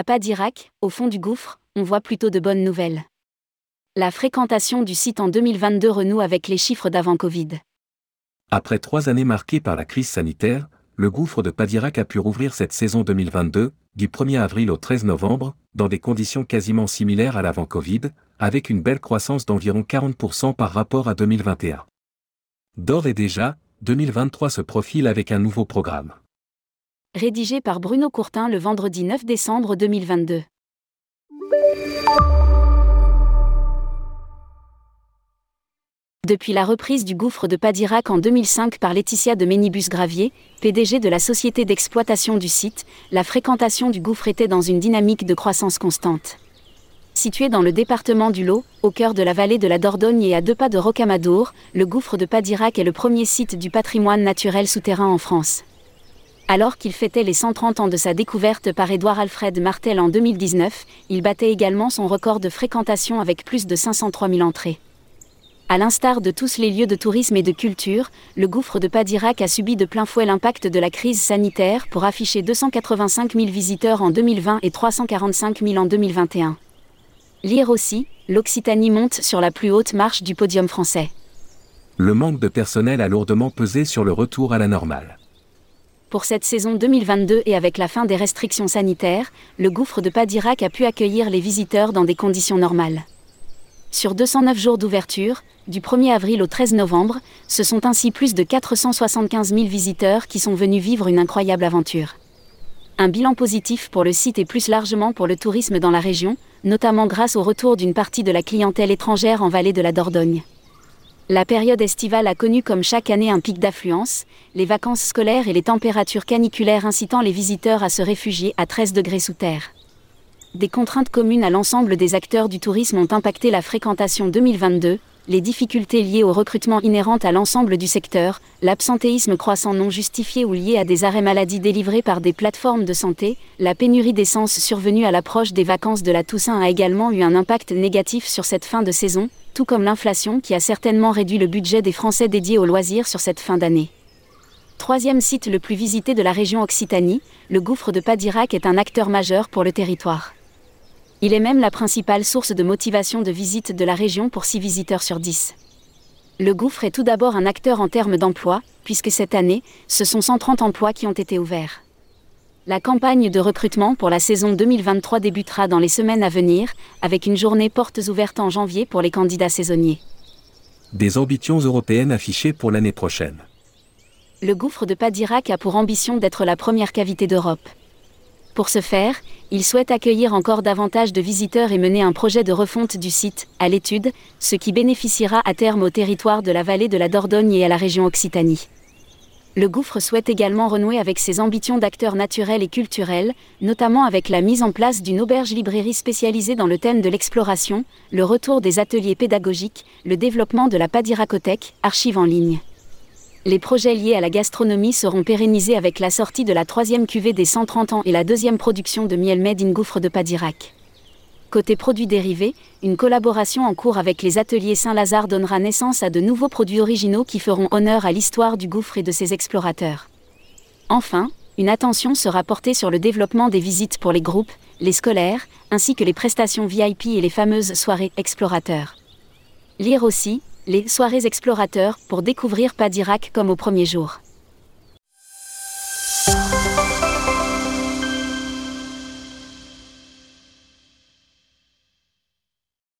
À Padirac, au fond du gouffre, on voit plutôt de bonnes nouvelles. La fréquentation du site en 2022 renoue avec les chiffres d'avant Covid. Après trois années marquées par la crise sanitaire, le gouffre de Padirac a pu rouvrir cette saison 2022, du 1er avril au 13 novembre, dans des conditions quasiment similaires à l'avant Covid, avec une belle croissance d'environ 40% par rapport à 2021. D'ores et déjà, 2023 se profile avec un nouveau programme. Rédigé par Bruno Courtin le vendredi 9 décembre 2022. Depuis la reprise du gouffre de Padirac en 2005 par Laetitia de Ménibus-Gravier, PDG de la société d'exploitation du site, la fréquentation du gouffre était dans une dynamique de croissance constante. Situé dans le département du Lot, au cœur de la vallée de la Dordogne et à deux pas de Rocamadour, le gouffre de Padirac est le premier site du patrimoine naturel souterrain en France. Alors qu'il fêtait les 130 ans de sa découverte par Édouard Alfred Martel en 2019, il battait également son record de fréquentation avec plus de 503 000 entrées. À l'instar de tous les lieux de tourisme et de culture, le gouffre de Padirac a subi de plein fouet l'impact de la crise sanitaire pour afficher 285 000 visiteurs en 2020 et 345 000 en 2021. Lire aussi, l'Occitanie monte sur la plus haute marche du podium français. Le manque de personnel a lourdement pesé sur le retour à la normale. Pour cette saison 2022 et avec la fin des restrictions sanitaires, le gouffre de Padirac a pu accueillir les visiteurs dans des conditions normales. Sur 209 jours d'ouverture, du 1er avril au 13 novembre, ce sont ainsi plus de 475 000 visiteurs qui sont venus vivre une incroyable aventure. Un bilan positif pour le site et plus largement pour le tourisme dans la région, notamment grâce au retour d'une partie de la clientèle étrangère en vallée de la Dordogne. La période estivale a connu comme chaque année un pic d'affluence, les vacances scolaires et les températures caniculaires incitant les visiteurs à se réfugier à 13 degrés sous terre. Des contraintes communes à l'ensemble des acteurs du tourisme ont impacté la fréquentation 2022, les difficultés liées au recrutement inhérentes à l'ensemble du secteur, l'absentéisme croissant non justifié ou lié à des arrêts maladie délivrés par des plateformes de santé, la pénurie d'essence survenue à l'approche des vacances de la Toussaint a également eu un impact négatif sur cette fin de saison, tout comme l'inflation qui a certainement réduit le budget des Français dédiés aux loisirs sur cette fin d'année. Troisième site le plus visité de la région Occitanie, le gouffre de Padirac est un acteur majeur pour le territoire. Il est même la principale source de motivation de visite de la région pour 6 visiteurs sur 10. Le gouffre est tout d'abord un acteur en termes d'emploi, puisque cette année, ce sont 130 emplois qui ont été ouverts. La campagne de recrutement pour la saison 2023 débutera dans les semaines à venir, avec une journée portes ouvertes en janvier pour les candidats saisonniers. Des ambitions européennes affichées pour l'année prochaine. Le gouffre de Padirac a pour ambition d'être la première cavité d'Europe. Pour ce faire, il souhaite accueillir encore davantage de visiteurs et mener un projet de refonte du site, à l'étude, ce qui bénéficiera à terme au territoire de la vallée de la Dordogne et à la région Occitanie. Le gouffre souhaite également renouer avec ses ambitions d'acteurs naturels et culturels, notamment avec la mise en place d'une auberge-librairie spécialisée dans le thème de l'exploration, le retour des ateliers pédagogiques, le développement de la Padiracothèque, archive en ligne. Les projets liés à la gastronomie seront pérennisés avec la sortie de la troisième cuvée des 130 ans et la deuxième production de miel made in gouffre de Padirac. Côté produits dérivés, une collaboration en cours avec les ateliers Saint-Lazare donnera naissance à de nouveaux produits originaux qui feront honneur à l'histoire du gouffre et de ses explorateurs. Enfin, une attention sera portée sur le développement des visites pour les groupes, les scolaires, ainsi que les prestations VIP et les fameuses soirées explorateurs. Lire aussi, les soirées explorateurs pour découvrir Padirac comme au premier jour.